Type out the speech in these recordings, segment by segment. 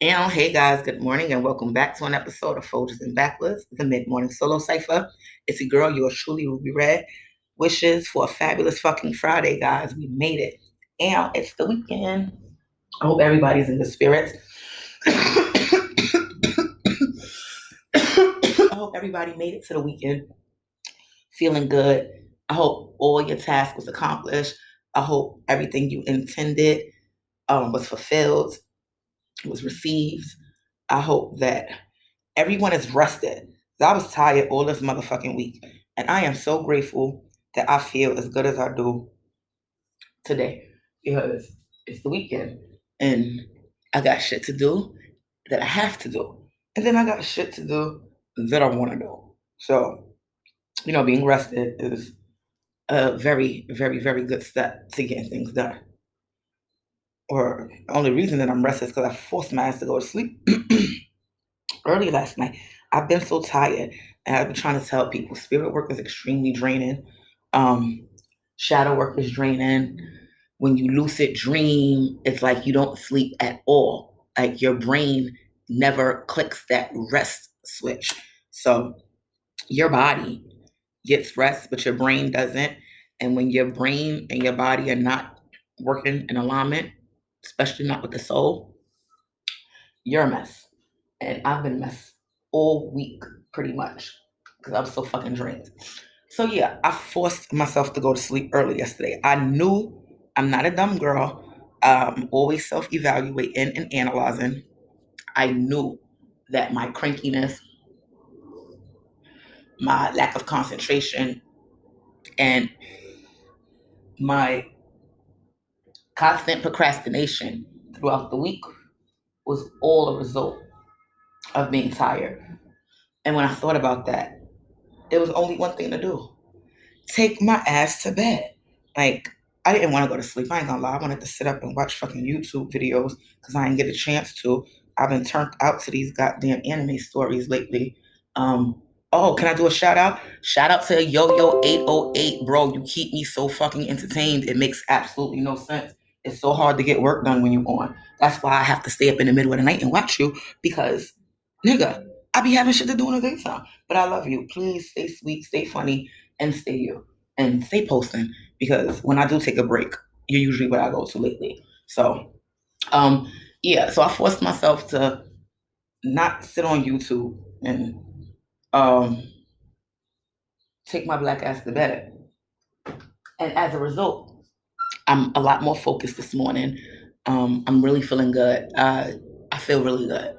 And hey guys, good morning and welcome back to an episode of Folgers and Backwards, the mid-morning solo cipher. It's your girl, yours truly, Ruby Redd. Wishes for a fabulous fucking Friday, guys. We made it. And it's the weekend. I hope everybody's in the spirits. I hope everybody made it to the weekend feeling good. I hope all your tasks was accomplished. I hope everything you intended um, was fulfilled was received. I hope that everyone is rested. I was tired all this motherfucking week. And I am so grateful that I feel as good as I do today because it's the weekend and I got shit to do that I have to do. And then I got shit to do that I want to do. So, you know, being rested is a very, very, very good step to getting things done or only reason that I'm restless because I forced my ass to go to sleep early last night. I've been so tired, and I've been trying to tell people spirit work is extremely draining. Um, shadow work is draining. When you lucid dream, it's like you don't sleep at all. Like your brain never clicks that rest switch. So your body gets rest, but your brain doesn't. And when your brain and your body are not working in alignment, especially not with the soul, you're a mess. And I've been a mess all week, pretty much, because I was so fucking drained. So yeah, I forced myself to go to sleep early yesterday. I knew I'm not a dumb girl. Um, always self-evaluating and analyzing. I knew that my crankiness, my lack of concentration, and my constant procrastination throughout the week was all a result of being tired. And when I thought about that, there was only one thing to do take my ass to bed. Like, I didn't want to go to sleep. I ain't gonna lie. I wanted to sit up and watch fucking YouTube videos because I didn't get a chance to. I've been turned out to these goddamn anime stories lately. Um, oh, can I do a shout out? Shout out to Yo Yo 808, bro. You keep me so fucking entertained. It makes absolutely no sense. It's so hard to get work done when you're on. That's why I have to stay up in the middle of the night and watch you because, nigga, I be having shit to do in the daytime. But I love you. Please stay sweet, stay funny, and stay you. And stay posting because when I do take a break, you're usually what I go to lately. So, um, yeah, so I forced myself to not sit on YouTube and um take my black ass to bed. And as a result, I'm a lot more focused this morning. Um, I'm really feeling good. Uh, I feel really good.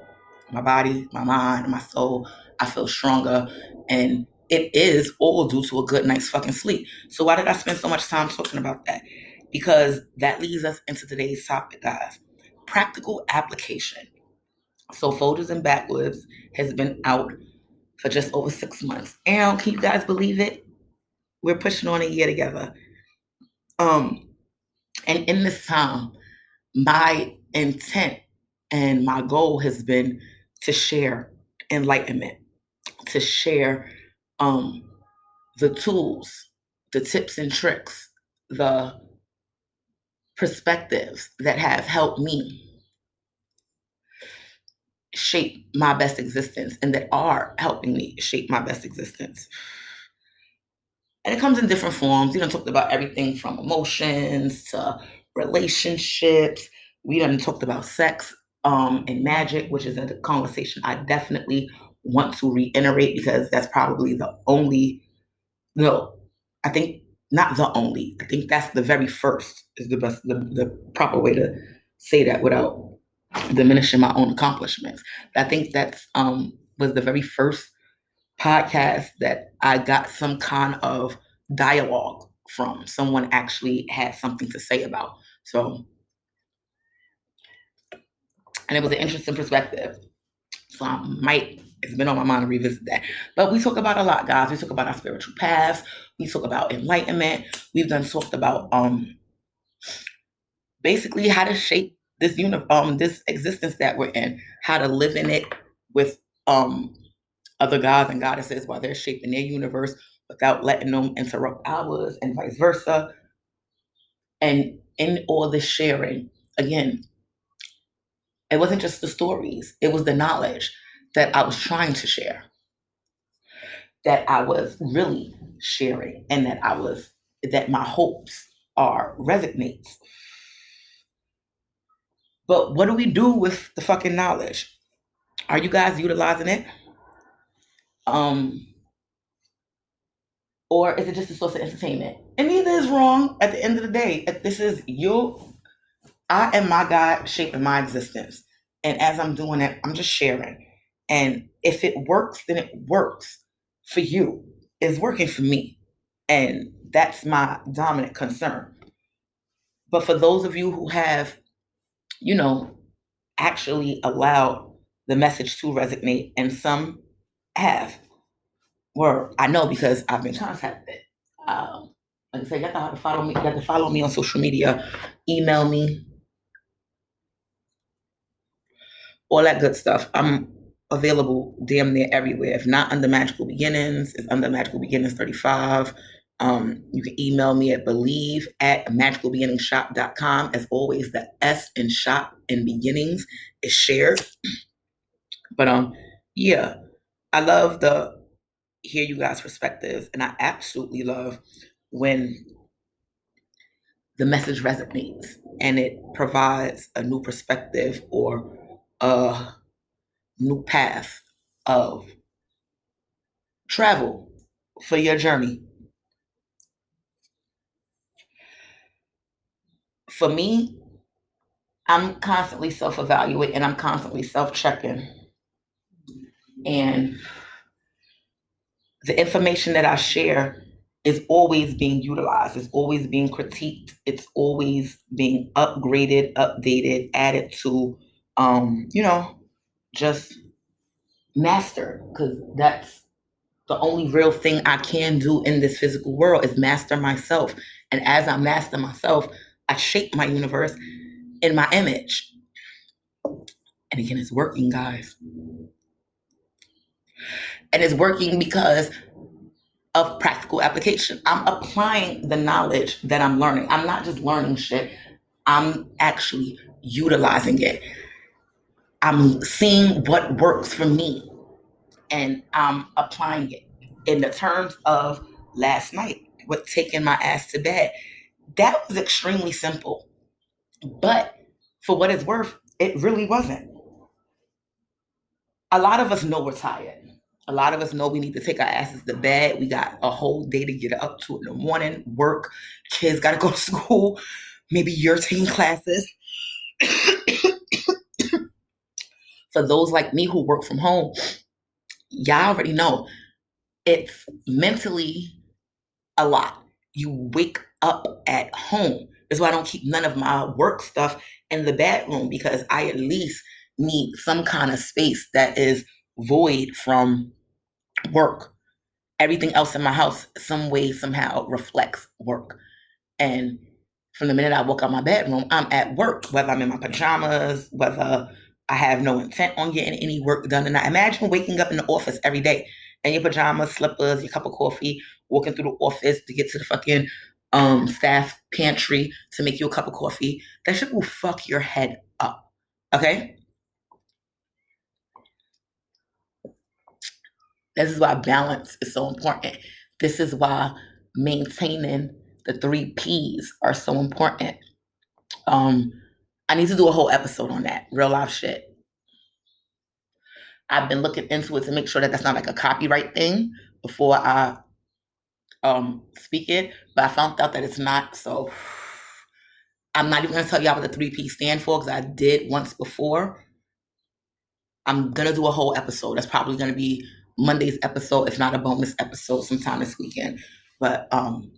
My body, my mind, my soul, I feel stronger. And it is all due to a good night's fucking sleep. So why did I spend so much time talking about that? Because that leads us into today's topic, guys. Practical application. So folders and Backwards has been out for just over six months. And can you guys believe it? We're pushing on a year together. Um, and in this time, my intent and my goal has been to share enlightenment, to share um, the tools, the tips and tricks, the perspectives that have helped me shape my best existence and that are helping me shape my best existence. And it comes in different forms. You know, talked about everything from emotions to relationships. We done talked about sex um, and magic, which is a conversation I definitely want to reiterate because that's probably the only, no, I think not the only. I think that's the very first is the best, the, the proper way to say that without diminishing my own accomplishments. I think that's um was the very first podcast that I got some kind of dialogue from. Someone actually had something to say about. So, and it was an interesting perspective. So I might, it's been on my mind to revisit that. But we talk about a lot, guys. We talk about our spiritual paths. We talk about enlightenment. We've done talked about um basically how to shape this uniform, um this existence that we're in, how to live in it with um other gods and goddesses while they're shaping their universe without letting them interrupt ours and vice versa. And in all this sharing, again, It wasn't just the stories, it was the knowledge that I was trying to share, that I was really sharing, and that I was, that my hopes are resonates. But what do we do with the fucking knowledge? Are you guys utilizing it? Um, or is it just a source of entertainment? And neither is wrong at the end of the day. This is you. I am my God shaping my existence. And as I'm doing it, I'm just sharing. And if it works, then it works for you. It's working for me. And that's my dominant concern. But for those of you who have, you know, actually allowed the message to resonate, and some have, or I know because I've been contacted. Um, like I said, you got to follow me. Got to follow me on social media, email me, all that good stuff. I'm available damn near everywhere. If not under Magical Beginnings, it's under Magical Beginnings 35. Um, you can email me at believe at magicalbeginningshop.com. As always, the S in shop and beginnings is shared. But um, yeah, I love the hear you guys' perspectives, and I absolutely love when the message resonates and it provides a new perspective or a new path of travel for your journey. For me, I'm constantly self evaluating, I'm constantly self checking. And the information that I share is always being utilized, it's always being critiqued, it's always being upgraded, updated, added to um, you know, just master because that's the only real thing I can do in this physical world is master myself. And as I master myself, I shape my universe in my image. And again, it's working, guys. And it's working because of practical application. I'm applying the knowledge that I'm learning. I'm not just learning shit, I'm actually utilizing it. I'm seeing what works for me and I'm applying it in the terms of last night with taking my ass to bed. That was extremely simple. But for what it's worth, it really wasn't. A lot of us know we're tired. A lot of us know we need to take our asses to bed. We got a whole day to get up to in the morning, work, kids got to go to school, maybe you're taking classes. for those like me who work from home, y'all already know it's mentally a lot. You wake up at home. That's why I don't keep none of my work stuff in the bedroom because I at least need some kind of space that is void from work. Everything else in my house, some way, somehow reflects work. And from the minute I walk out my bedroom, I'm at work, whether I'm in my pajamas, whether I have no intent on getting any work done. And I imagine waking up in the office every day in your pajamas, slippers, your cup of coffee, walking through the office to get to the fucking um, staff pantry to make you a cup of coffee. That shit will fuck your head up. Okay? This is why balance is so important. This is why maintaining the three P's are so important. Um, I need to do a whole episode on that real life shit. I've been looking into it to make sure that that's not like a copyright thing before I um speak it, but I found out that it's not. So I'm not even gonna tell y'all what the three P stand for because I did once before. I'm gonna do a whole episode. That's probably gonna be Monday's episode, if not a bonus episode, sometime this weekend. But um,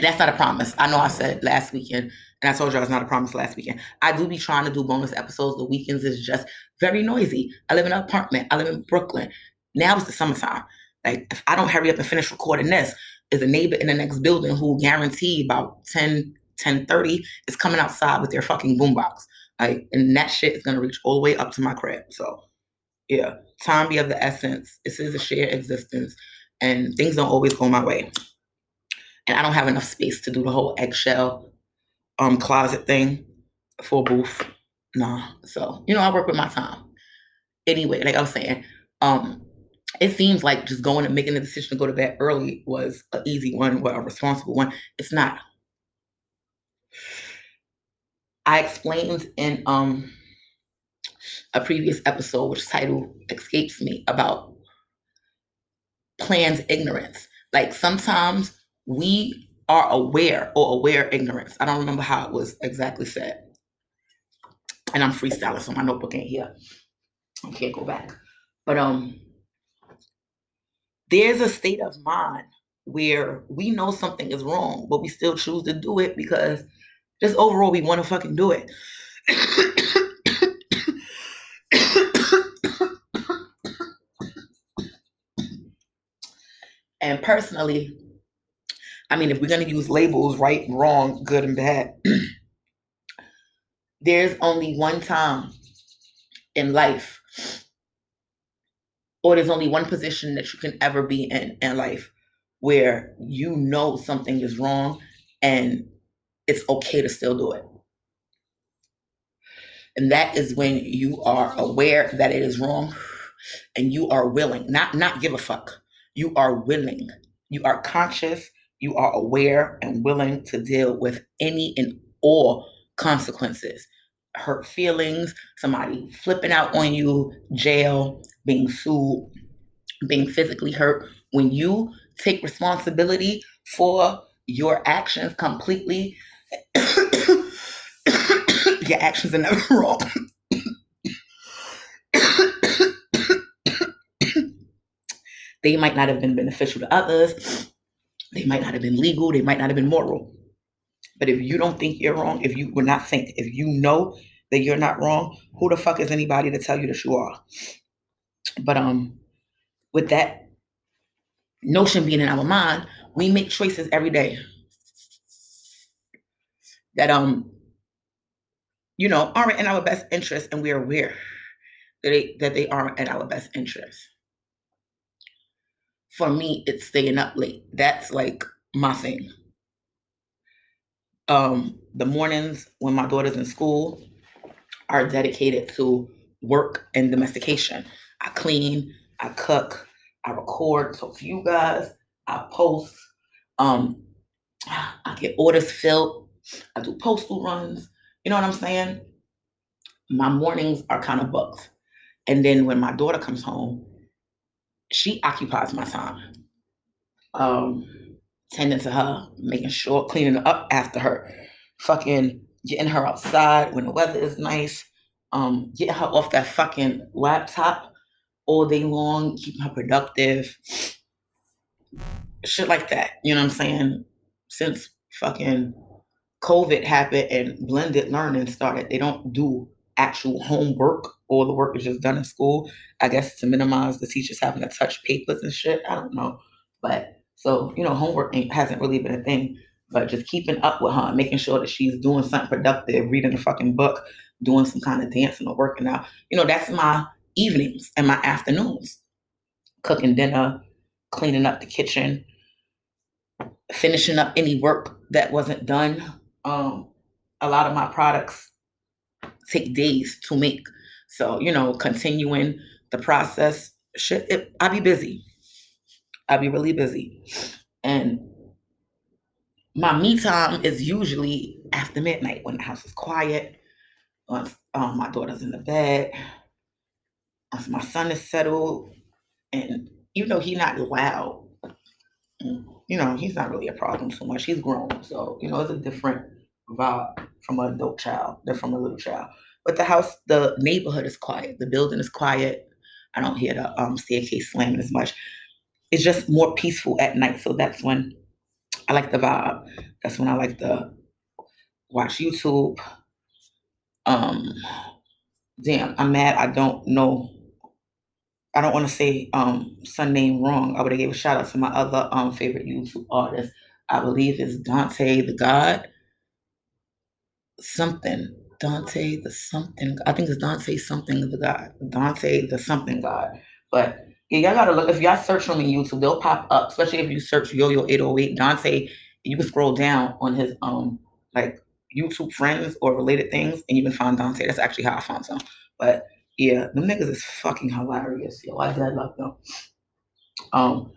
that's not a promise. I know I said last weekend and I told you I was not a promise last weekend. I do be trying to do bonus episodes. The weekends is just very noisy. I live in an apartment. I live in Brooklyn. Now it's the summertime. Like if I don't hurry up and finish recording this, is a neighbor in the next building who guaranteed about 10, 10 30 is coming outside with their fucking boombox. Like, and that shit is gonna reach all the way up to my crib. So yeah, time be of the essence. This is a shared existence, and things don't always go my way. And I don't have enough space to do the whole eggshell um closet thing for booth. Nah. So, you know, I work with my time. Anyway, like I was saying, um, it seems like just going and making the decision to go to bed early was an easy one, or a responsible one. It's not. I explained in um a previous episode, which title escapes me, about planned ignorance. Like sometimes we are aware or aware ignorance. I don't remember how it was exactly said. And I'm freestyling, so my notebook ain't here. I can't go back. But um there's a state of mind where we know something is wrong, but we still choose to do it because just overall we want to fucking do it. and personally, I mean, if we're going to use labels right, wrong, good, and bad, there's only one time in life, or there's only one position that you can ever be in in life where you know something is wrong and it's okay to still do it. And that is when you are aware that it is wrong and you are willing, not not give a fuck. You are willing. You are conscious, you are aware and willing to deal with any and all consequences. Hurt feelings, somebody flipping out on you, jail, being sued, being physically hurt. When you take responsibility for your actions completely your actions are never wrong. They might not have been beneficial to others. They might not have been legal. They might not have been moral. But if you don't think you're wrong, if you will not think, if you know that you're not wrong, who the fuck is anybody to tell you that you are? But um, with that notion being in our mind, we make choices every day that um you know, aren't in our best interest, and we're aware that they that they aren't in our best interest. For me, it's staying up late. That's like my thing. Um, the mornings when my daughter's in school are dedicated to work and domestication. I clean, I cook, I record, talk to you guys, I post, um, I get orders filled, I do postal runs, you know what I'm saying? My mornings are kind of booked. And then when my daughter comes home, she occupies my time. Um, tending to her, making sure, cleaning up after her, fucking getting her outside when the weather is nice, um, getting her off that fucking laptop all day long, keeping her productive. Shit like that. You know what I'm saying? Since fucking COVID happened and blended learning started, they don't do actual homework. All the work is just done in school. I guess to minimize the teachers having to touch papers and shit. I don't know. But so, you know, homework hasn't really been a thing. But just keeping up with her, making sure that she's doing something productive, reading a fucking book, doing some kind of dancing or working out. You know, that's my evenings and my afternoons. Cooking dinner, cleaning up the kitchen, finishing up any work that wasn't done um, a lot of my products take days to make. So, you know, continuing the process, shit, it, I be busy. I'll be really busy. And my me time is usually after midnight when the house is quiet, once um, my daughter's in the bed, once my son is settled, and even though he's not loud, mm, you know, he's not really a problem so much. He's grown, so you know, it's a different vibe from an adult child than from a little child. But the house, the neighborhood is quiet. The building is quiet. I don't hear the um, staircase slamming as much. It's just more peaceful at night. So that's when I like the vibe. That's when I like to watch YouTube. Um, damn, I'm mad. I don't know. I don't want to say um son name wrong. I would have gave a shout out to my other um favorite YouTube artist. I believe is Dante the God something. Dante the something. I think it's Dante something the God. Dante the something God. But yeah, y'all gotta look. If y'all search on YouTube, they'll pop up. Especially if you search Yo Yo 808 Dante, you can scroll down on his um like YouTube friends or related things, and you can find Dante. That's actually how I found some. But yeah, the niggas is fucking hilarious. Yo, I dead love them. Um,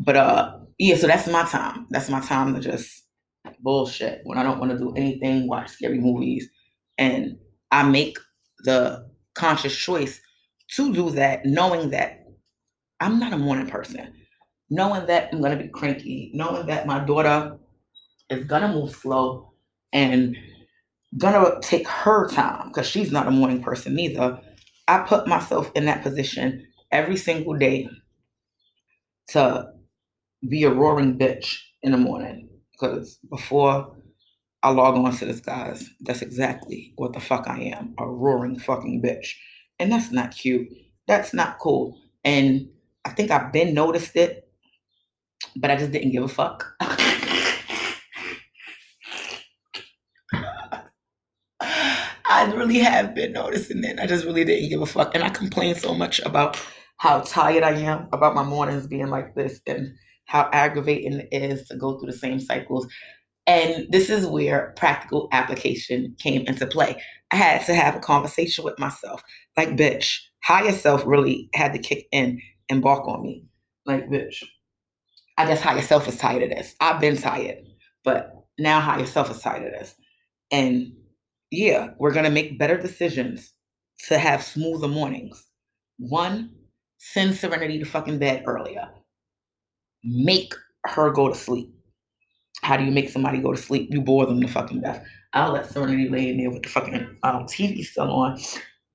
but uh, yeah, so that's my time. That's my time to just bullshit when I don't want to do anything, watch scary movies, and I make the conscious choice to do that, knowing that I'm not a morning person, knowing that I'm gonna be cranky, knowing that my daughter is gonna move slow and gonna take her time because she's not a morning person either. I put myself in that position every single day to be a roaring bitch in the morning because before I log on to this, guys, that's exactly what the fuck I am a roaring fucking bitch. And that's not cute. That's not cool. And I think I've been noticed it, but I just didn't give a fuck. I really have been noticing it. I just really didn't give a fuck. And I complain so much about how tired I am about my mornings being like this and how aggravating it is to go through the same cycles. And this is where practical application came into play. I had to have a conversation with myself. Like, bitch, higher self really had to kick in and bark on me. Like, bitch, I guess higher self is tired of this. I've been tired, but now higher self is tired of this. And yeah, we're going to make better decisions to have smoother mornings. One, send Serenity to fucking bed earlier. Make her go to sleep. How do you make somebody go to sleep? You bore them to fucking death. I'll let Serenity lay in there with the fucking um, TV still on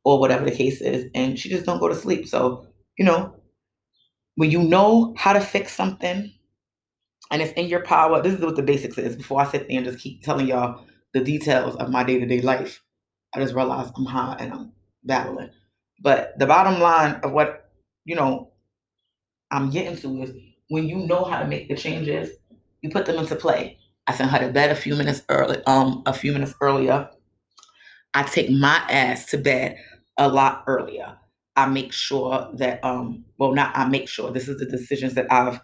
or whatever the case is, and she just don't go to sleep. So, you know, when you know how to fix something and it's in your power, this is what the basics is before I sit there and just keep telling y'all the details of my day to day life. I just realized I'm high and I'm battling. But the bottom line of what, you know, I'm getting to is when you know how to make the changes, you put them into play. I sent her to bed a few minutes early, um, a few minutes earlier. I take my ass to bed a lot earlier. I make sure that, um, well, not I make sure. This is the decisions that I've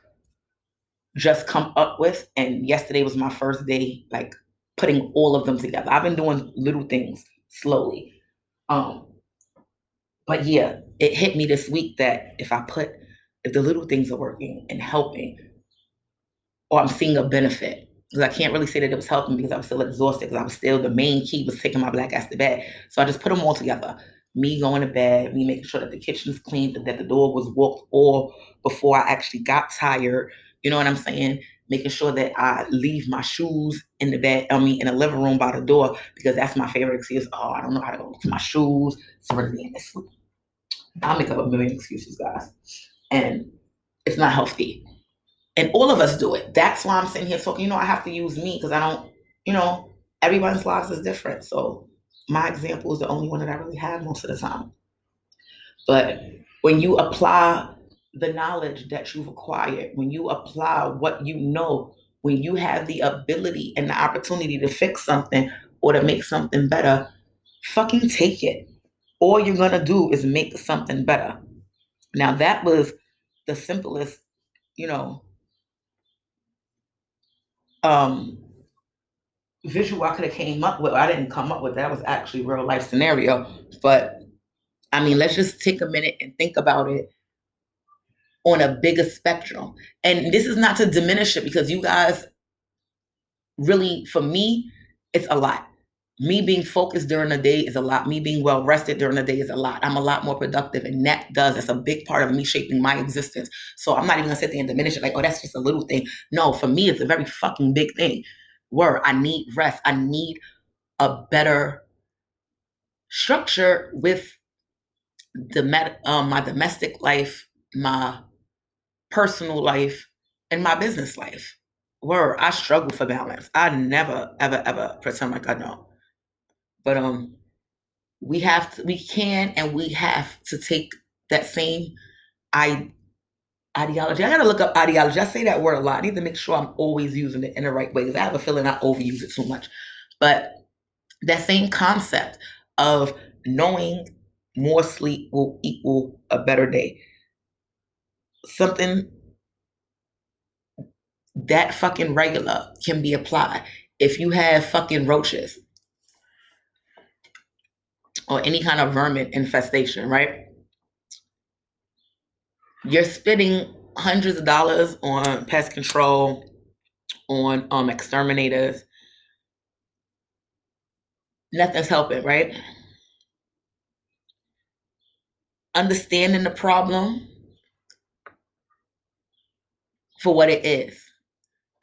just come up with, and yesterday was my first day, like putting all of them together. I've been doing little things slowly. Um, but yeah, it hit me this week that if I put, if the little things are working and helping, or I'm seeing a benefit, because I can't really say that it was helping because I was still exhausted, because I was still, the main key was taking my black ass to bed. So I just put them all together. Me going to bed, me making sure that the kitchen's clean, that the door was walked all before I actually got tired. You know what I'm saying? making sure that I leave my shoes in the bed, I mean, in the living room by the door, because that's my favorite excuse. Oh, I don't know how to go to my shoes. It's already in this sleep. I'll make up a million excuses, guys. And it's not healthy. And all of us do it. That's why I'm sitting here talking. You know, I have to use me because I don't, you know, everyone's lives is different. So my example is the only one that I really have most of the time. But when you apply the knowledge that you've acquired, when you apply what you know, when you have the ability and the opportunity to fix something or to make something better, fucking take it. All you're gonna do is make something better. Now, that was the simplest, you know, um, visual I could have came up with. I didn't come up with that was actually real life scenario. But I mean, let's just take a minute and think about it on a bigger spectrum. And this is not to diminish it because you guys really, for me, it's a lot. Me being focused during the day is a lot. Me being well rested during the day is a lot. I'm a lot more productive, and that does. That's a big part of me shaping my existence. So I'm not even gonna sit there and diminish it like, oh, that's just a little thing. No, for me, it's a very fucking big thing. Where I need rest. I need a better structure with the med- um, my domestic life, my personal life and my business life. Where I struggle for balance. I never, ever, ever pretend like I don't. But um, we have to, we can and we have to take that same I ideology. I gotta look up ideology. I say that word a lot. I need to make sure I'm always using it in the right way because I have a feeling I overuse it too much. But that same concept of knowing more sleep will equal a better day something that fucking regular can be applied. If you have fucking roaches or any kind of vermin infestation, right? You're spending hundreds of dollars on pest control, on um exterminators. Nothing's helping, right? Understanding the problem for what it is.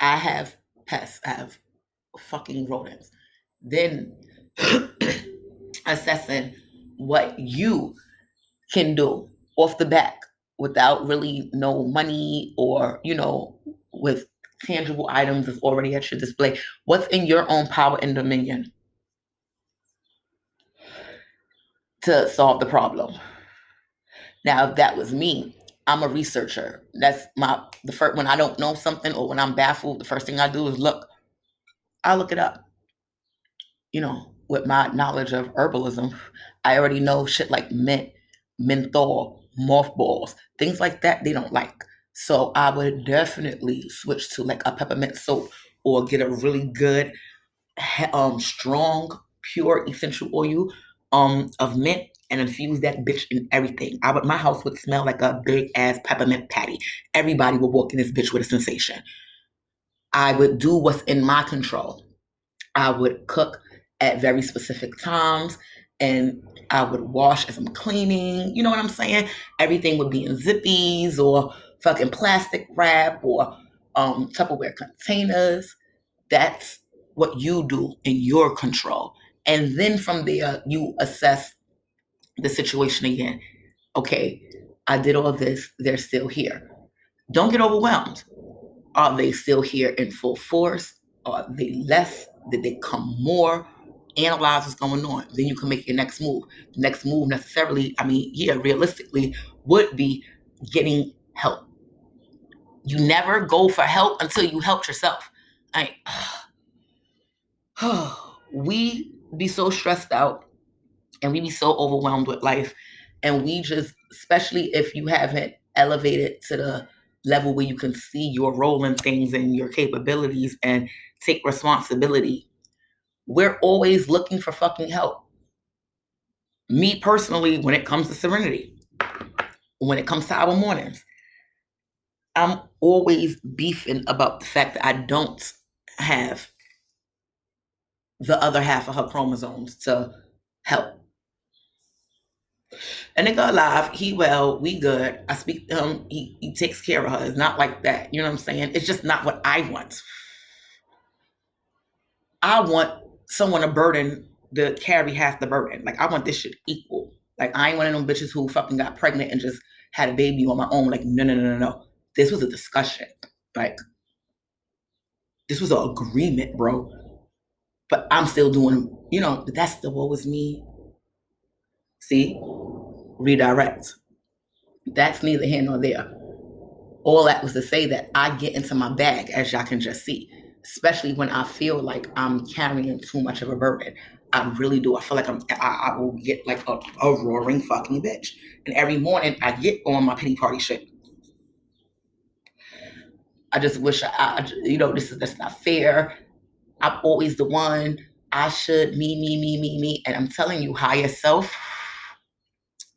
I have pests, I have fucking rodents. Then assessing what you can do off the back without really no money or, you know, with tangible items that's already at your display. What's in your own power and dominion to solve the problem? Now, if that was me, I'm a researcher. That's my the first when I don't know something or when I'm baffled, the first thing I do is look. I look it up. You know, with my knowledge of herbalism, I already know shit like mint, menthol, mothballs, things like that they don't like. So I would definitely switch to like a peppermint soap or get a really good, um, strong, pure essential oil um of mint and infuse that bitch in everything. I would my house would smell like a big ass peppermint patty. Everybody would walk in this bitch with a sensation. I would do what's in my control. I would cook at very specific times and I would wash as I'm cleaning. You know what I'm saying? Everything would be in zippies or fucking plastic wrap or um, Tupperware containers. That's what you do in your control. And then from there, you assess the situation again. Okay, I did all this, they're still here. Don't get overwhelmed. Are they still here in full force? Are they less? Did they come more? Analyze what's going on. Then you can make your next move. The next move necessarily, I mean, yeah, realistically, would be getting help. You never go for help until you help yourself. I we be so stressed out and we be so overwhelmed with life and we just especially if you haven't elevated to the level where you can see your role in things and your capabilities and take responsibility we're always looking for fucking help me personally when it comes to serenity when it comes to our mornings i'm always beefing about the fact that i don't have the other half of her chromosomes to help a nigga alive, he well, we good. I speak to him, he, he takes care of her. It's not like that. You know what I'm saying? It's just not what I want. I want someone a burden to carry half the burden. Like I want this shit equal. Like I ain't one of them bitches who fucking got pregnant and just had a baby on my own. Like no no no no no. This was a discussion. Like this was an agreement, bro. But I'm still doing, you know, that's the what was me. See? redirect. That's neither here nor there. All that was to say that I get into my bag, as y'all can just see, especially when I feel like I'm carrying too much of a burden. I really do. I feel like I'm, I, I will get like a, a roaring fucking bitch. And every morning I get on my pity party shit. I just wish I, I, you know, this is that's not fair. I'm always the one. I should me, me, me, me, me. And I'm telling you, higher self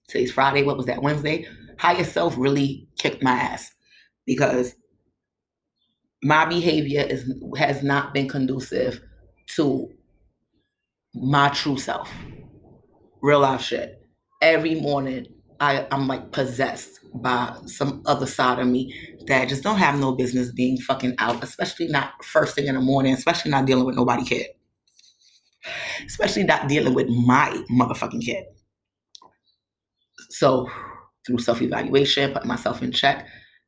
today's Friday, what was that, Wednesday? Higher self really kicked my ass because my behavior is has not been conducive to my true self. Real life shit. Every morning I, I'm like possessed by some other side of me that just don't have no business being fucking out, especially not first thing in the morning, especially not dealing with nobody kid. Especially not dealing with my motherfucking kid. So through self-evaluation, putting myself in check,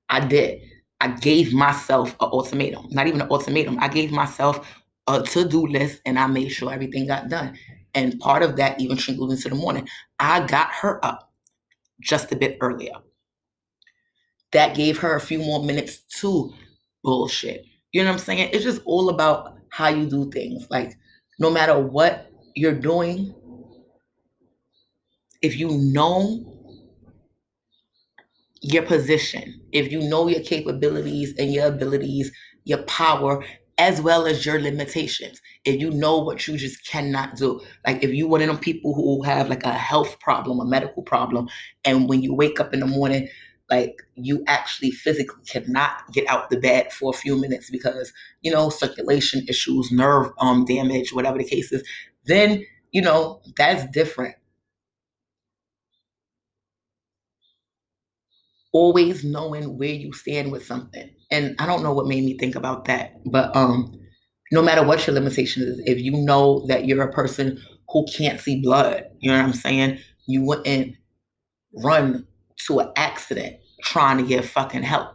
I did. I gave myself an ultimatum. Not even an ultimatum. I gave myself a to-do list and I made sure everything got done. And part of that even trickled into the morning. I got her up just a bit earlier. That gave her a few more minutes to bullshit. You know what I'm saying? It's just all about how you do things. Like, no matter what you're doing, if you know your position, if you know your capabilities and your abilities, your power, as well as your limitations. If you know what you just cannot do, like if you one of them people who have like a health problem, a medical problem, and when you wake up in the morning, like you actually physically cannot get out the bed for a few minutes because you know circulation issues, nerve um damage, whatever the case is, then you know that's different. Always knowing where you stand with something. And I don't know what made me think about that, but um no matter what your limitation is, if you know that you're a person who can't see blood, you know what I'm saying? You wouldn't run to an accident trying to get fucking help.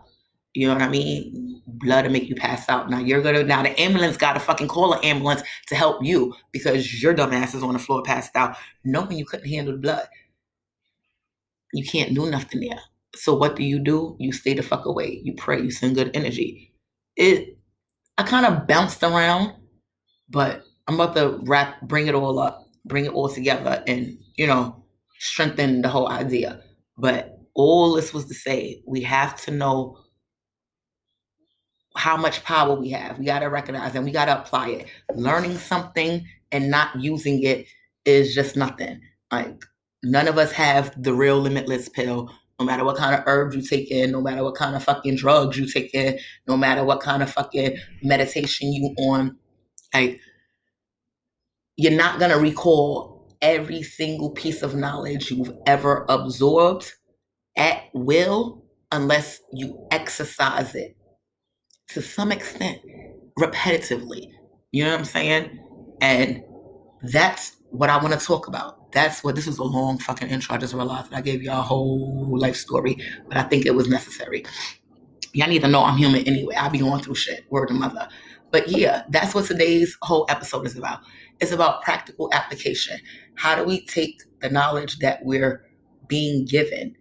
You know what I mean? Blood to make you pass out. Now you're gonna now the ambulance gotta fucking call an ambulance to help you because your dumb ass is on the floor passed out, knowing you couldn't handle the blood. You can't do nothing there. So what do you do? You stay the fuck away. You pray. You send good energy. It. I kind of bounced around, but I'm about to wrap, bring it all up, bring it all together, and you know, strengthen the whole idea. But all this was to say, we have to know how much power we have. We got to recognize and we got to apply it. Learning something and not using it is just nothing. Like none of us have the real limitless pill no matter what kind of herbs you take in, no matter what kind of fucking drugs you take in, no matter what kind of fucking meditation you on, like you're not gonna recall every single piece of knowledge you've ever absorbed at will unless you exercise it to some extent repetitively. You know what I'm saying? And that's what I want to talk about that's what this was a long fucking intro. I just realized that I gave y'all a whole life story, but I think it was necessary. Y'all need to know I'm human anyway. I be going through shit, word of mother. But yeah, that's what today's whole episode is about. It's about practical application. How do we take the knowledge that we're being given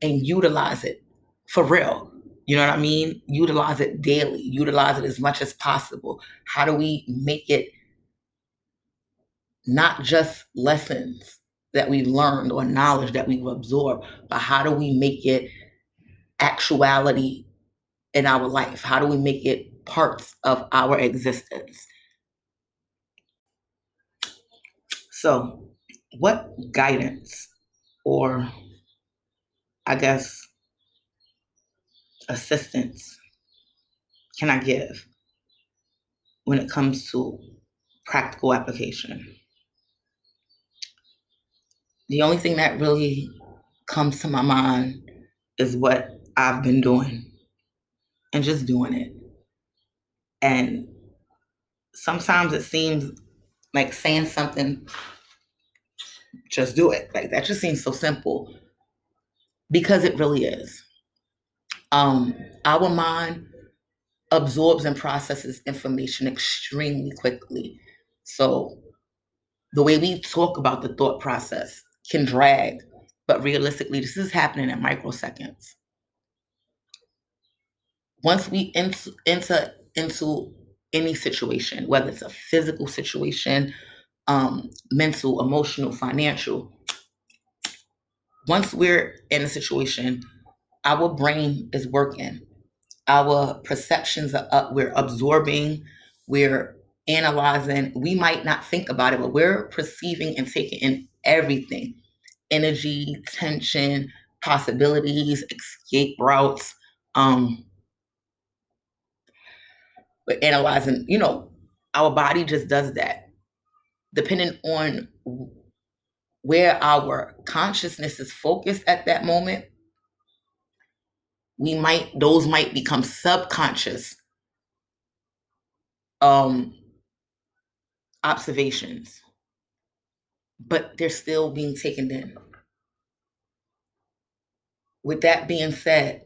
and utilize it for real? You know what I mean? Utilize it daily, utilize it as much as possible. How do we make it not just lessons that we've learned or knowledge that we've absorbed, but how do we make it actuality in our life? How do we make it parts of our existence? So, what guidance or I guess assistance can I give when it comes to practical application? The only thing that really comes to my mind is what I've been doing and just doing it. And sometimes it seems like saying something, just do it. Like that just seems so simple because it really is. Um, our mind absorbs and processes information extremely quickly. So the way we talk about the thought process can drag, but realistically, this is happening in microseconds. Once we enter, enter into any situation, whether it's a physical situation, um, mental, emotional, financial, once we're in a situation, our brain is working. Our perceptions are up. We're absorbing. We're analyzing. We might not think about it, but we're perceiving and taking in everything energy, tension, possibilities, escape routes. Um, we're analyzing, you know, our body just does that. Depending on where our consciousness is focused at that moment, we might those might become subconscious um observations but they're still being taken in. With that being said,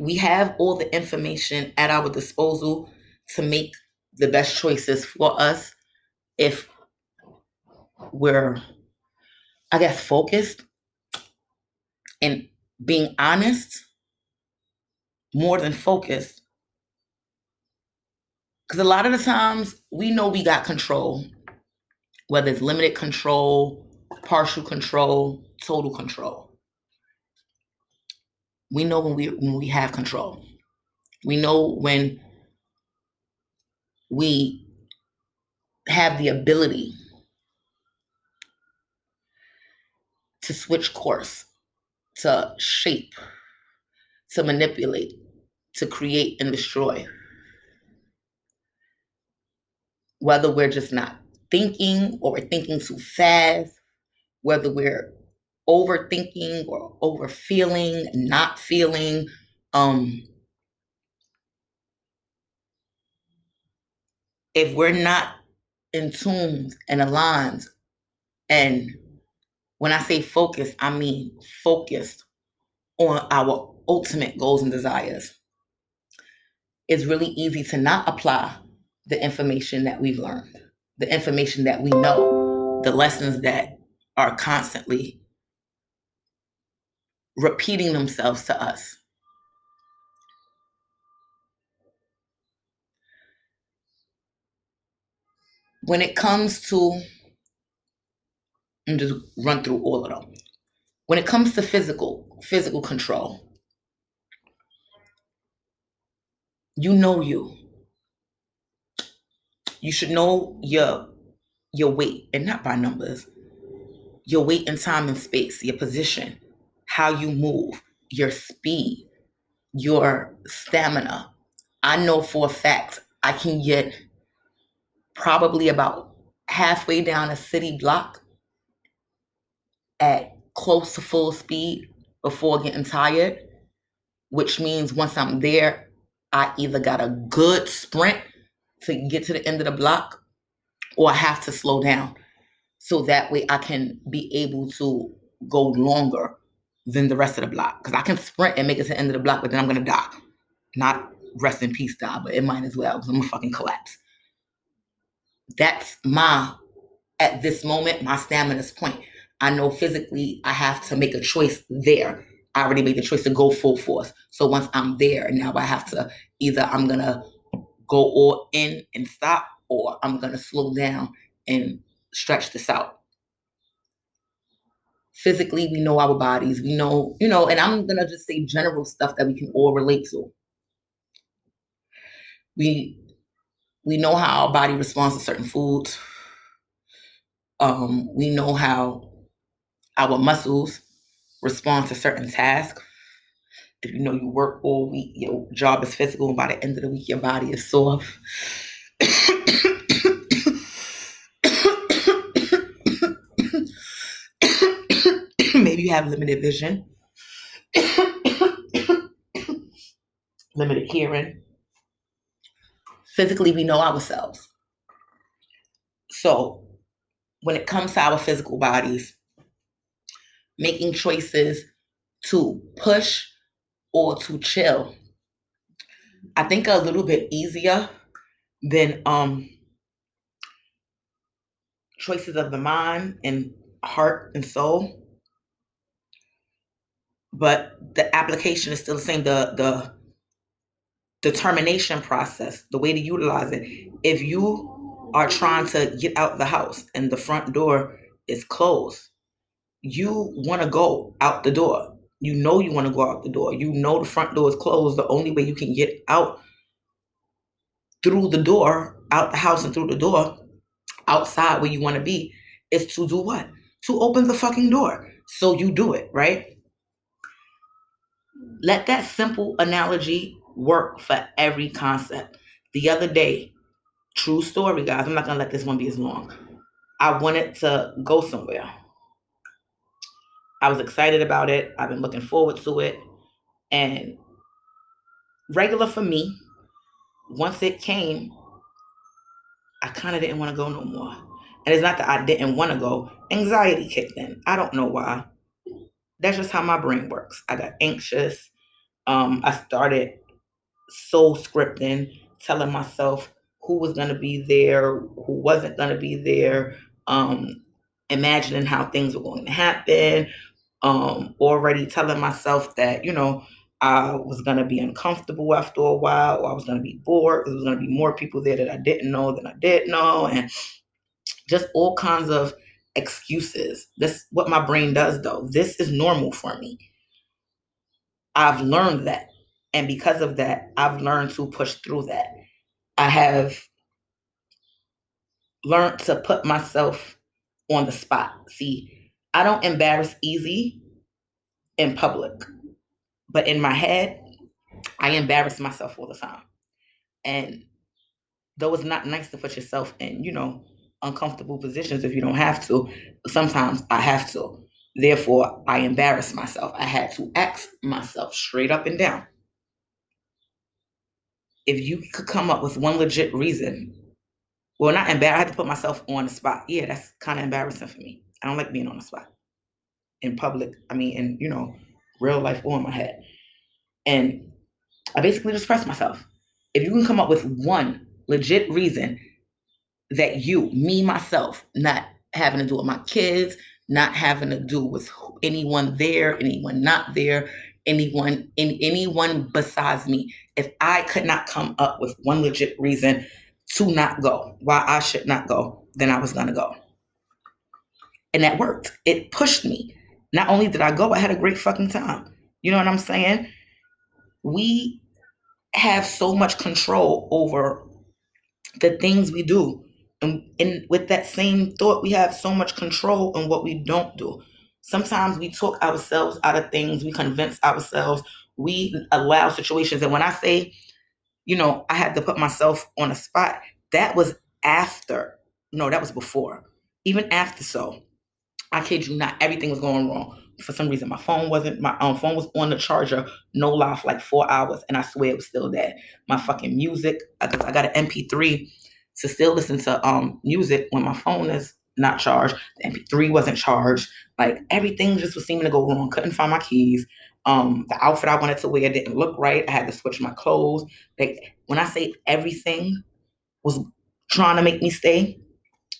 we have all the information at our disposal to make the best choices for us if we're, I guess, focused and being honest more than focused. Because a lot of the times we know we got control whether it's limited control, partial control, total control. We know when we when we have control. We know when we have the ability to switch course, to shape, to manipulate, to create and destroy. Whether we're just not thinking or we're thinking too fast, whether we're overthinking or overfeeling, not feeling, um, if we're not in tune and aligned, and when I say focused, I mean focused on our ultimate goals and desires, it's really easy to not apply the information that we've learned, the information that we know, the lessons that are constantly repeating themselves to us. When it comes to, and just run through all of them. When it comes to physical, physical control, you know you. You should know your your weight, and not by numbers. Your weight in time and space, your position, how you move, your speed, your stamina. I know for a fact I can get probably about halfway down a city block at close to full speed before getting tired, which means once I'm there, I either got a good sprint to get to the end of the block or I have to slow down so that way I can be able to go longer than the rest of the block. Because I can sprint and make it to the end of the block, but then I'm gonna die. Not rest in peace die, but it might as well because I'm gonna fucking collapse. That's my at this moment, my stamina's point. I know physically I have to make a choice there. I already made the choice to go full force. So once I'm there, now I have to either I'm gonna go all in and stop, or I'm gonna slow down and stretch this out. Physically, we know our bodies. We know, you know, and I'm gonna just say general stuff that we can all relate to. We we know how our body responds to certain foods. Um, we know how our muscles respond to certain tasks. If you know you work all week, your job is physical, and by the end of the week, your body is sore. Maybe you have limited vision, limited hearing. Physically, we know ourselves. So, when it comes to our physical bodies, making choices to push or to chill, I think a little bit easier than um choices of the mind and heart and soul. But the application is still the same. The the determination process, the way to utilize it. If you are trying to get out the house and the front door is closed, you want to go out the door. You know you want to go out the door. You know the front door is closed. The only way you can get out through the door, out the house and through the door, outside where you want to be, is to do what? To open the fucking door. So you do it, right? Let that simple analogy work for every concept. The other day, true story, guys, I'm not going to let this one be as long. I wanted to go somewhere. I was excited about it. I've been looking forward to it. And regular for me, once it came, I kind of didn't want to go no more. And it's not that I didn't want to go, anxiety kicked in. I don't know why. That's just how my brain works. I got anxious. Um, I started soul scripting, telling myself who was going to be there, who wasn't going to be there, um, imagining how things were going to happen, um, already telling myself that, you know, I was going to be uncomfortable after a while, or I was going to be bored. because There was going to be more people there that I didn't know than I did know, and just all kinds of excuses. This what my brain does, though. This is normal for me. I've learned that, and because of that, I've learned to push through that. I have learned to put myself on the spot. See, I don't embarrass easy in public, but in my head, I embarrass myself all the time. And though it's not nice to put yourself in, you know, uncomfortable positions if you don't have to, sometimes I have to. Therefore, I embarrass myself. I had to ask myself straight up and down. If you could come up with one legit reason, well, not embarrassed, I had to put myself on the spot. Yeah, that's kind of embarrassing for me. I don't like being on the spot in public. I mean, in, you know, real life or in my head. And I basically just pressed myself. If you can come up with one legit reason that you, me, myself, not having to do with my kids, not having to do with anyone there, anyone not there, anyone in anyone besides me. If I could not come up with one legit reason to not go, why I should not go, then I was gonna go. And that worked. It pushed me. Not only did I go, I had a great fucking time. You know what I'm saying? We have so much control over the things we do. And, and with that same thought, we have so much control in what we don't do. Sometimes we talk ourselves out of things, we convince ourselves, we allow situations. And when I say, you know, I had to put myself on a spot, that was after. No, that was before. Even after so, I kid you not, everything was going wrong. For some reason my phone wasn't my um, phone was on the charger no lie for like four hours and i swear it was still there. My fucking music because I, I got an mp3 to still listen to um music when my phone is not charged. The mp3 wasn't charged. Like everything just was seeming to go wrong. Couldn't find my keys. Um the outfit i wanted to wear didn't look right. I had to switch my clothes. Like when i say everything was trying to make me stay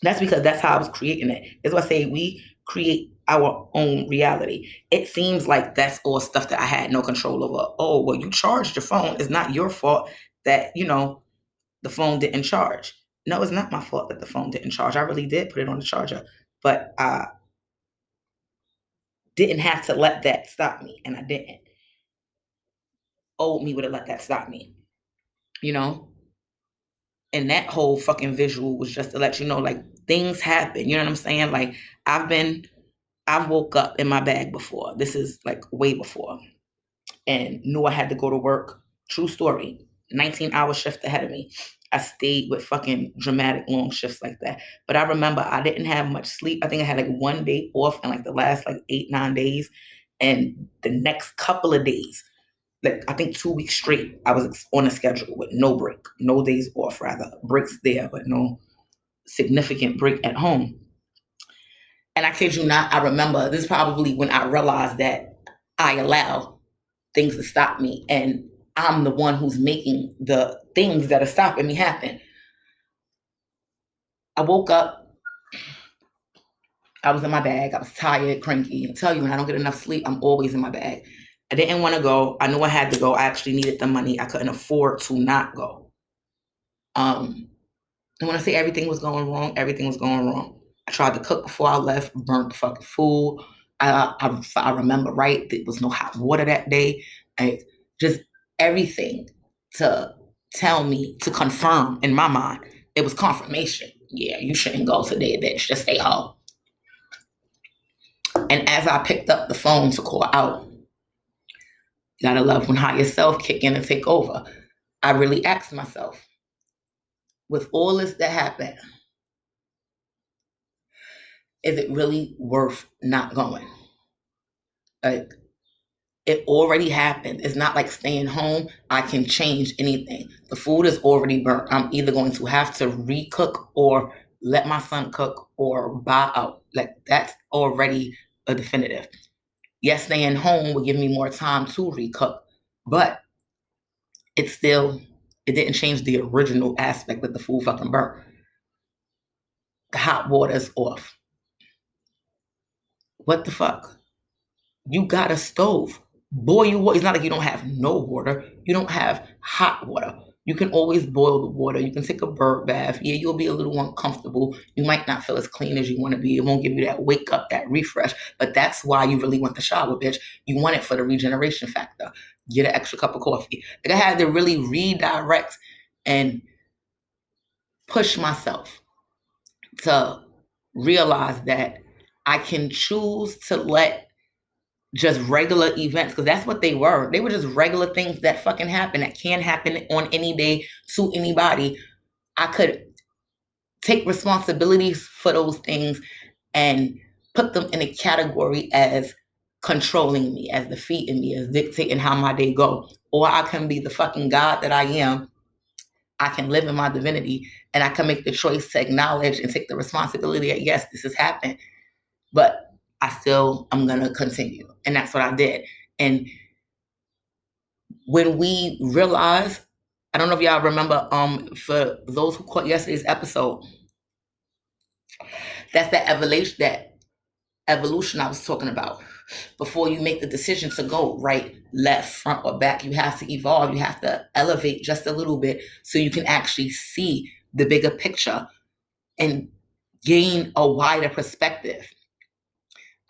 that's because that's how i was creating it. That's why i say we create our own reality. It seems like that's all stuff that I had no control over. Oh, well, you charged your phone. It's not your fault that, you know, the phone didn't charge. No, it's not my fault that the phone didn't charge. I really did put it on the charger, but I didn't have to let that stop me, and I didn't. Old me would have let that stop me, you know? And that whole fucking visual was just to let you know, like, things happen. You know what I'm saying? Like, I've been I've woke up in my bag before. This is like way before. And knew I had to go to work. True story. 19 hour shift ahead of me. I stayed with fucking dramatic long shifts like that. But I remember I didn't have much sleep. I think I had like one day off in like the last like eight, nine days. And the next couple of days, like I think two weeks straight, I was on a schedule with no break, no days off, rather. Breaks there, but no significant break at home. And I kid you not, I remember this is probably when I realized that I allow things to stop me and I'm the one who's making the things that are stopping me happen. I woke up, I was in my bag, I was tired, cranky. I tell you, when I don't get enough sleep, I'm always in my bag. I didn't want to go. I knew I had to go. I actually needed the money. I couldn't afford to not go. Um, and when I say everything was going wrong, everything was going wrong. I tried to cook before I left, burnt the fucking food. I, I, I remember right, there was no hot water that day. And just everything to tell me, to confirm in my mind, it was confirmation. Yeah, you shouldn't go today, bitch. Just stay home. And as I picked up the phone to call out, you gotta love when higher self kick in and take over. I really asked myself, with all this that happened, is it really worth not going? Like, it already happened. It's not like staying home. I can change anything. The food is already burnt. I'm either going to have to recook or let my son cook or buy out. Like, that's already a definitive. Yes, staying home will give me more time to recook, but it's still, it didn't change the original aspect that the food fucking burnt. The hot water's off. What the fuck? You got a stove. Boil water. It's not like you don't have no water. You don't have hot water. You can always boil the water. You can take a bird bath. Yeah, you'll be a little uncomfortable. You might not feel as clean as you want to be. It won't give you that wake up, that refresh. But that's why you really want the shower, bitch. You want it for the regeneration factor. Get an extra cup of coffee. Like I had to really redirect and push myself to realize that I can choose to let just regular events, because that's what they were. They were just regular things that fucking happen, that can happen on any day to anybody. I could take responsibilities for those things and put them in a category as controlling me, as defeating me, as dictating how my day go. Or I can be the fucking God that I am. I can live in my divinity and I can make the choice to acknowledge and take the responsibility that yes, this has happened. But I still I'm gonna continue. And that's what I did. And when we realize, I don't know if y'all remember, um, for those who caught yesterday's episode, that's that evolution that evolution I was talking about. Before you make the decision to go right, left, front, or back, you have to evolve. You have to elevate just a little bit so you can actually see the bigger picture and gain a wider perspective.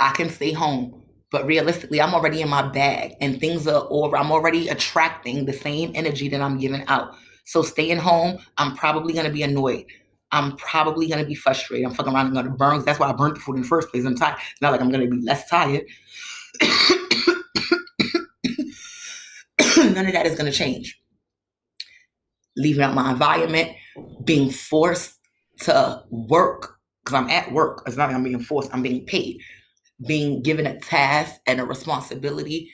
I can stay home, but realistically, I'm already in my bag and things are over. I'm already attracting the same energy that I'm giving out. So staying home, I'm probably gonna be annoyed. I'm probably gonna be frustrated. I'm fucking around and gonna burn. That's why I burnt the food in the first place. I'm tired. It's not like I'm gonna be less tired. None of that is gonna change. Leaving out my environment, being forced to work because I'm at work. It's not like I'm being forced. I'm being paid. Being given a task and a responsibility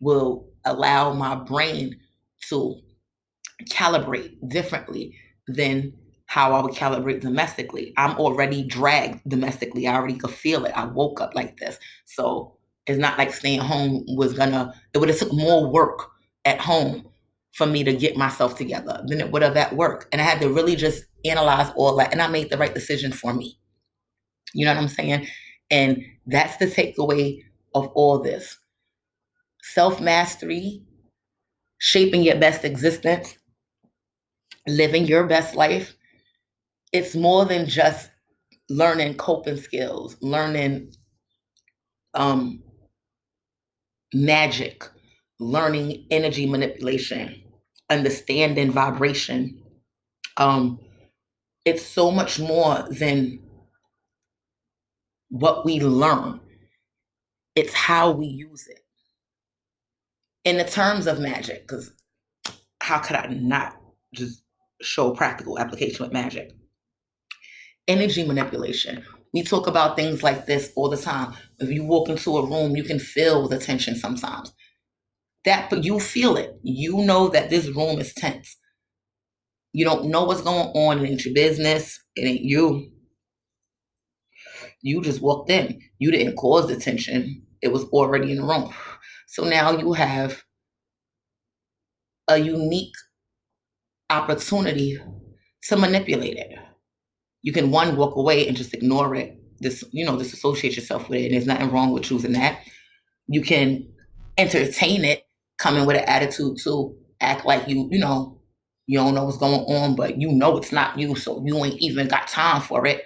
will allow my brain to calibrate differently than how I would calibrate domestically. I'm already dragged domestically. I already could feel it. I woke up like this. So it's not like staying home was gonna, it would have took more work at home for me to get myself together than it would have at work. And I had to really just analyze all that. And I made the right decision for me. You know what I'm saying? And that's the takeaway of all this. Self mastery, shaping your best existence, living your best life, it's more than just learning coping skills, learning um, magic, learning energy manipulation, understanding vibration. Um, it's so much more than what we learn, it's how we use it. In the terms of magic, because how could I not just show practical application with magic? Energy manipulation. We talk about things like this all the time. If you walk into a room, you can feel the tension sometimes. That, but you feel it. You know that this room is tense. You don't know what's going on. It ain't your business. It ain't you. You just walked in. You didn't cause the tension. It was already in the room. So now you have a unique opportunity to manipulate it you can one walk away and just ignore it. This you know disassociate yourself with it and there's nothing wrong with choosing that. You can entertain it come in with an attitude to act like you you know you don't know what's going on but you know it's not you so you ain't even got time for it.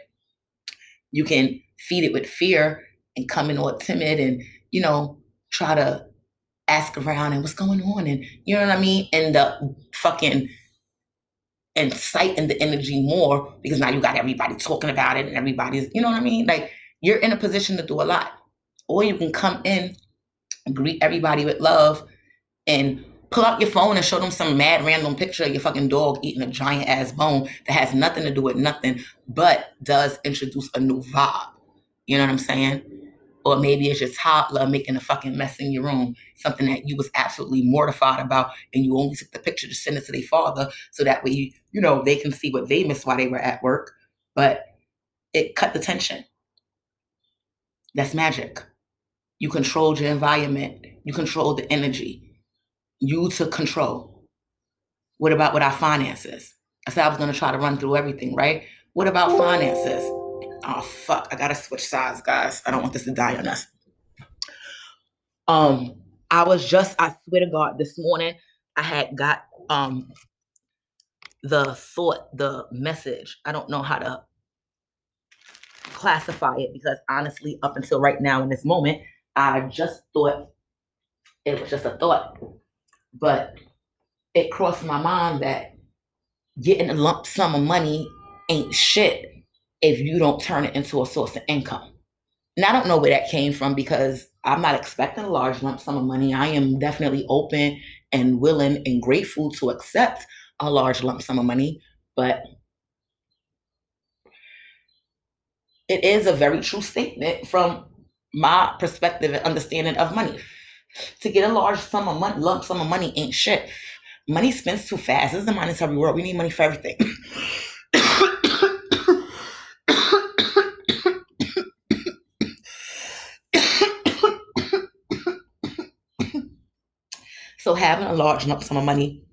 You can feed it with fear and come in all timid and you know try to ask around and what's going on and you know what i mean? And the fucking inciting the energy more because now you got everybody talking about it and everybody's, you know what I mean? Like you're in a position to do a lot. Or you can come in, greet everybody with love, and pull out your phone and show them some mad random picture of your fucking dog eating a giant ass bone that has nothing to do with nothing, but does introduce a new vibe. You know what I'm saying? Or maybe it's your toddler making a fucking mess in your room, something that you was absolutely mortified about, and you only took the picture to send it to their father so that way, you know, they can see what they missed while they were at work. But it cut the tension. That's magic. You controlled your environment. You controlled the energy. You took control. What about with our finances? I said I was going to try to run through everything, right? What about finances? Oh fuck, I gotta switch sides, guys. I don't want this to die on us. Um, I was just, I swear to God, this morning I had got um the thought, the message. I don't know how to classify it because honestly, up until right now in this moment, I just thought it was just a thought. But it crossed my mind that getting a lump sum of money ain't shit if you don't turn it into a source of income. And I don't know where that came from because I'm not expecting a large lump sum of money. I am definitely open and willing and grateful to accept a large lump sum of money, but it is a very true statement from my perspective and understanding of money. To get a large sum of money, lump sum of money ain't shit. Money spends too fast. This is the monetary world. We need money for everything. so having a large lump sum of money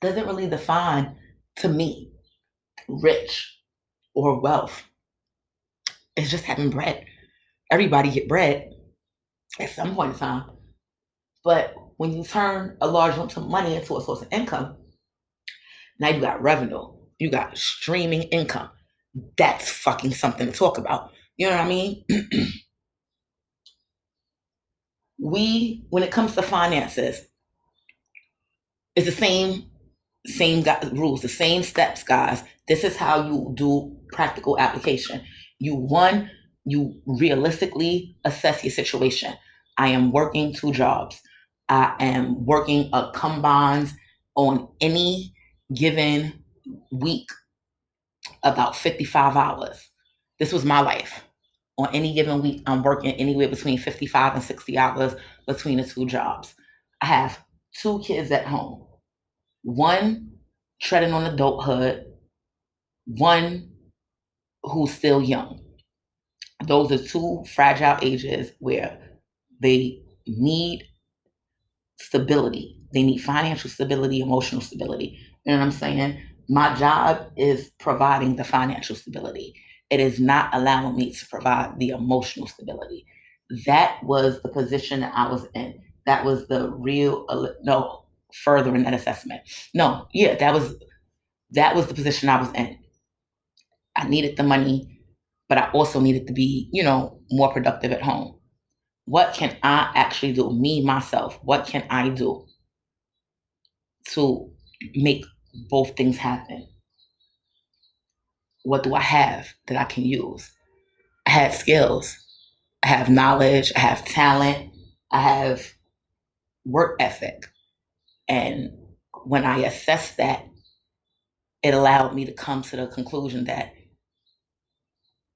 doesn't really define to me rich or wealth. It's just having bread. Everybody get bread at some point in time. But when you turn a large lump sum of money into a source of income, now you got revenue, you got streaming income. That's fucking something to talk about. You know what I mean? we, when it comes to finances, it's the same same rules, the same steps, guys. This is how you do practical application. You one, you realistically assess your situation. I am working two jobs. I am working a combines on any given week about 55 hours. This was my life. On any given week, I'm working anywhere between 55 and 60 hours between the two jobs. I have two kids at home one treading on adulthood, one who's still young. Those are two fragile ages where they need stability. They need financial stability, emotional stability. You know what I'm saying? My job is providing the financial stability. It is not allowing me to provide the emotional stability. That was the position that I was in. That was the real, uh, no, further in that assessment. No, yeah, that was that was the position I was in. I needed the money, but I also needed to be, you know, more productive at home. What can I actually do? Me, myself, what can I do to make both things happen? What do I have that I can use? I have skills, I have knowledge, I have talent, I have work ethic. And when I assessed that, it allowed me to come to the conclusion that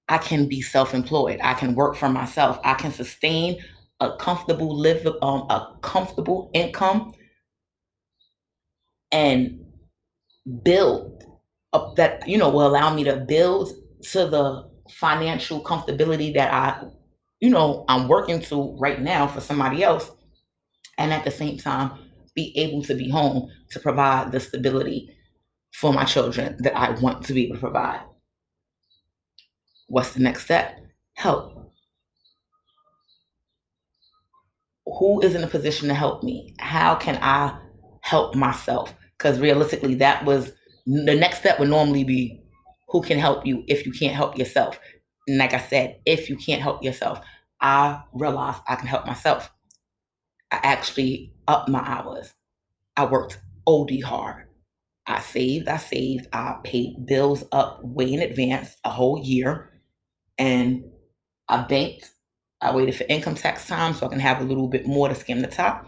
I can be self-employed. I can work for myself. I can sustain a comfortable live um, a comfortable income and build up that you know will allow me to build to the financial comfortability that I you know I'm working to right now for somebody else and at the same time be able to be home to provide the stability for my children that I want to be able to provide. What's the next step? Help. Who is in a position to help me? How can I help myself? Because realistically, that was the next step would normally be who can help you if you can't help yourself. And like I said, if you can't help yourself, I realized I can help myself. I actually upped my hours. I worked OD hard. I saved, I saved, I paid bills up way in advance, a whole year. And I banked. I waited for income tax time so I can have a little bit more to skim the top.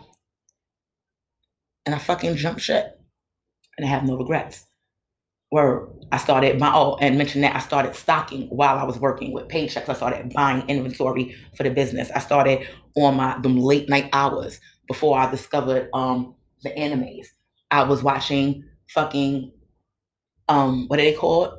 And I fucking jumped ship. And I have no regrets. Where I started my oh, and mention that I started stocking while I was working with paychecks. I started buying inventory for the business. I started on my them late night hours before I discovered um the animes. I was watching fucking um what are they called?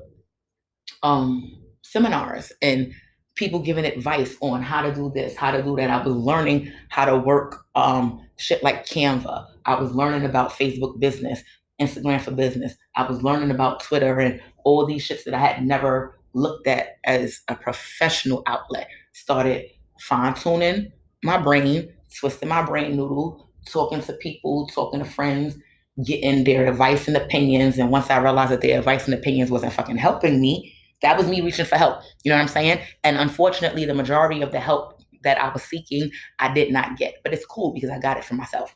Um seminars and people giving advice on how to do this, how to do that. I was learning how to work um shit like Canva. I was learning about Facebook business, Instagram for business. I was learning about Twitter and all these shits that I had never looked at as a professional outlet. Started fine tuning my brain, twisting my brain noodle, talking to people, talking to friends, getting their advice and opinions. And once I realized that their advice and opinions wasn't fucking helping me, that was me reaching for help. You know what I'm saying? And unfortunately, the majority of the help that I was seeking, I did not get. But it's cool because I got it for myself.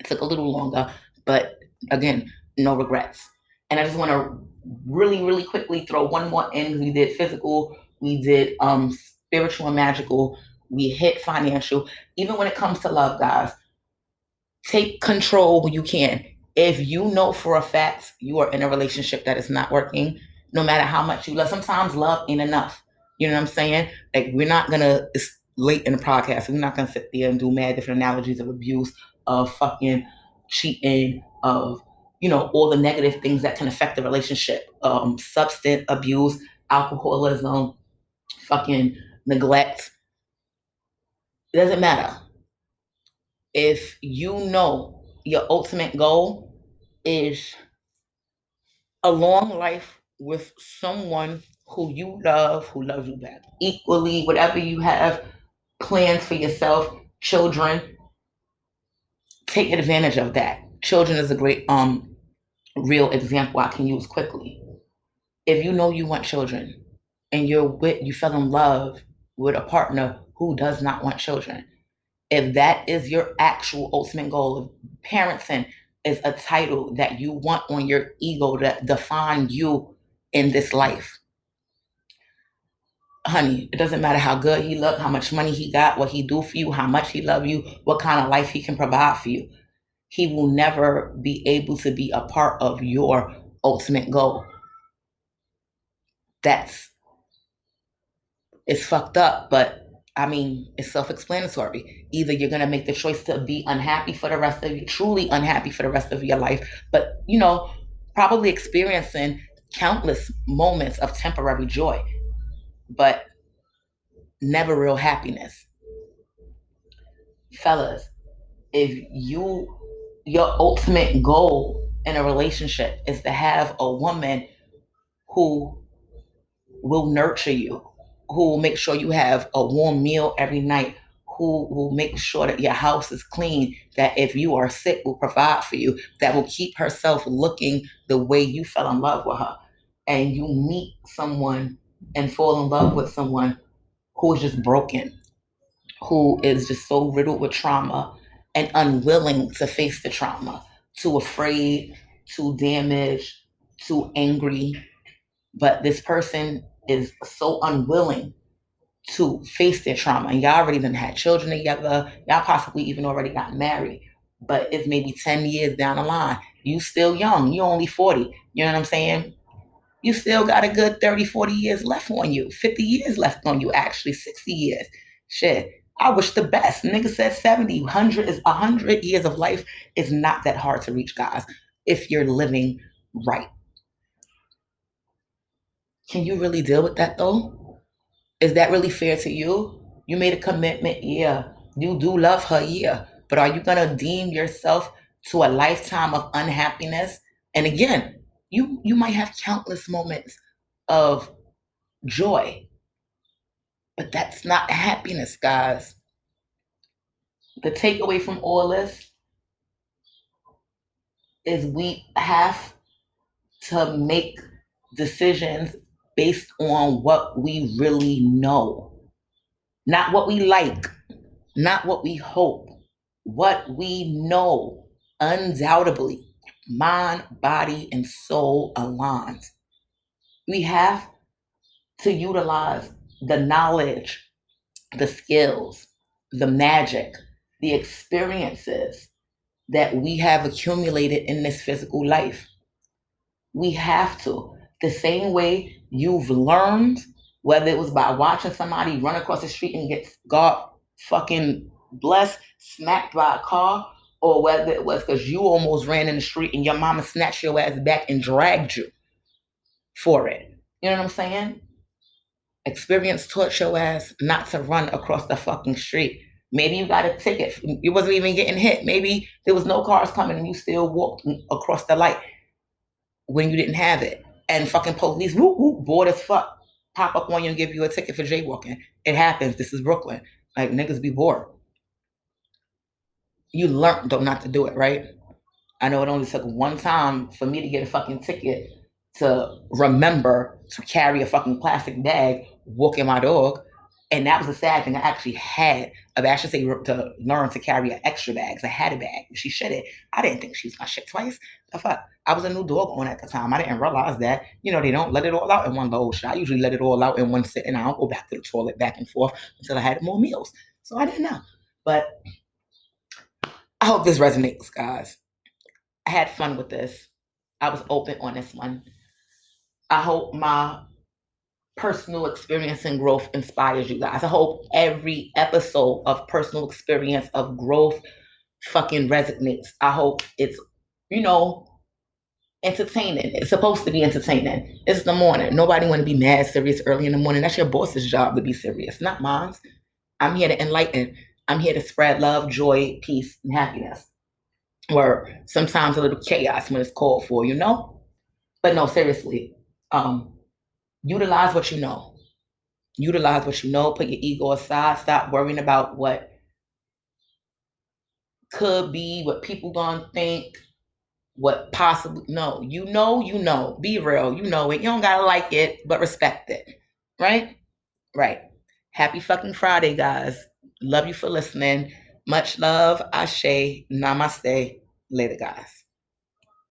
It took a little longer, but again, no regrets. And I just want to really, really quickly throw one more in. We did physical, we did um spiritual and magical, we hit financial. Even when it comes to love, guys, take control when you can. If you know for a fact you are in a relationship that is not working, no matter how much you love, sometimes love ain't enough. You know what I'm saying? Like we're not gonna it's late in the podcast, we're not gonna sit there and do mad different analogies of abuse, of fucking cheating, of you know, all the negative things that can affect the relationship. Um, substance abuse, alcoholism, fucking neglect. It doesn't matter. If you know your ultimate goal is a long life with someone who you love, who loves you back equally, whatever you have plans for yourself, children, take advantage of that. Children is a great um real example I can use quickly. If you know you want children and you're with you fell in love with a partner who does not want children, if that is your actual ultimate goal of parenting is a title that you want on your ego to define you in this life. Honey, it doesn't matter how good he look, how much money he got, what he do for you, how much he love you, what kind of life he can provide for you. He will never be able to be a part of your ultimate goal. That's it's fucked up, but I mean, it's self-explanatory. Either you're gonna make the choice to be unhappy for the rest of you, truly unhappy for the rest of your life, but you know, probably experiencing countless moments of temporary joy, but never real happiness. Fellas, if you your ultimate goal in a relationship is to have a woman who will nurture you, who will make sure you have a warm meal every night, who will make sure that your house is clean, that if you are sick, will provide for you, that will keep herself looking the way you fell in love with her and you meet someone and fall in love with someone who is just broken, who is just so riddled with trauma and unwilling to face the trauma, too afraid, too damaged, too angry. But this person is so unwilling to face their trauma. And y'all already done had children together. Y'all possibly even already got married. But it's maybe 10 years down the line. You still young. You only 40. You know what I'm saying? You still got a good 30, 40 years left on you, 50 years left on you, actually, 60 years. Shit. I wish the best. Nigga said 70, 100 is 100 years of life is not that hard to reach, guys, if you're living right. Can you really deal with that though? Is that really fair to you? You made a commitment, yeah. You do love her, yeah. But are you gonna deem yourself to a lifetime of unhappiness? And again, you you might have countless moments of joy but that's not happiness guys. The takeaway from all this is we have to make decisions based on what we really know. Not what we like not what we hope what we know undoubtedly mind, body, and soul aligned. We have to utilize the knowledge, the skills, the magic, the experiences that we have accumulated in this physical life. We have to. The same way you've learned, whether it was by watching somebody run across the street and get God fucking blessed, smacked by a car, or whether it was because you almost ran in the street and your mama snatched your ass back and dragged you for it. You know what I'm saying? Experience taught your ass not to run across the fucking street. Maybe you got a ticket. You wasn't even getting hit. Maybe there was no cars coming and you still walked across the light when you didn't have it. And fucking police, whoop, whoop, bored as fuck, pop up on you and give you a ticket for jaywalking. It happens. This is Brooklyn. Like niggas be bored you learned though not to do it, right? I know it only took one time for me to get a fucking ticket to remember to carry a fucking plastic bag walking my dog. And that was a sad thing. I actually had. I should say to learn to carry an extra bag. I had a bag. She should it. I didn't think she was my shit twice. The fuck. I was a new dog on at the time. I didn't realize that. You know, they don't let it all out in one load. I usually let it all out in one sitting. I don't go back to the toilet back and forth until I had more meals. So I didn't know. But I hope this resonates, guys. I had fun with this. I was open on this one. I hope my personal experience and growth inspires you guys. I hope every episode of personal experience of growth fucking resonates. I hope it's, you know, entertaining. It's supposed to be entertaining. It's the morning. Nobody want to be mad serious early in the morning. That's your boss's job to be serious, not mine. I'm here to enlighten. I'm here to spread love, joy, peace, and happiness. Or sometimes a little chaos when it's called for, you know? But no, seriously. Um, utilize what you know. Utilize what you know. Put your ego aside. Stop worrying about what could be, what people gonna think, what possibly no. You know, you know. Be real. You know it. You don't gotta like it, but respect it. Right? Right. Happy fucking Friday, guys. Love you for listening. Much love. Ashe. Namaste. Later, guys.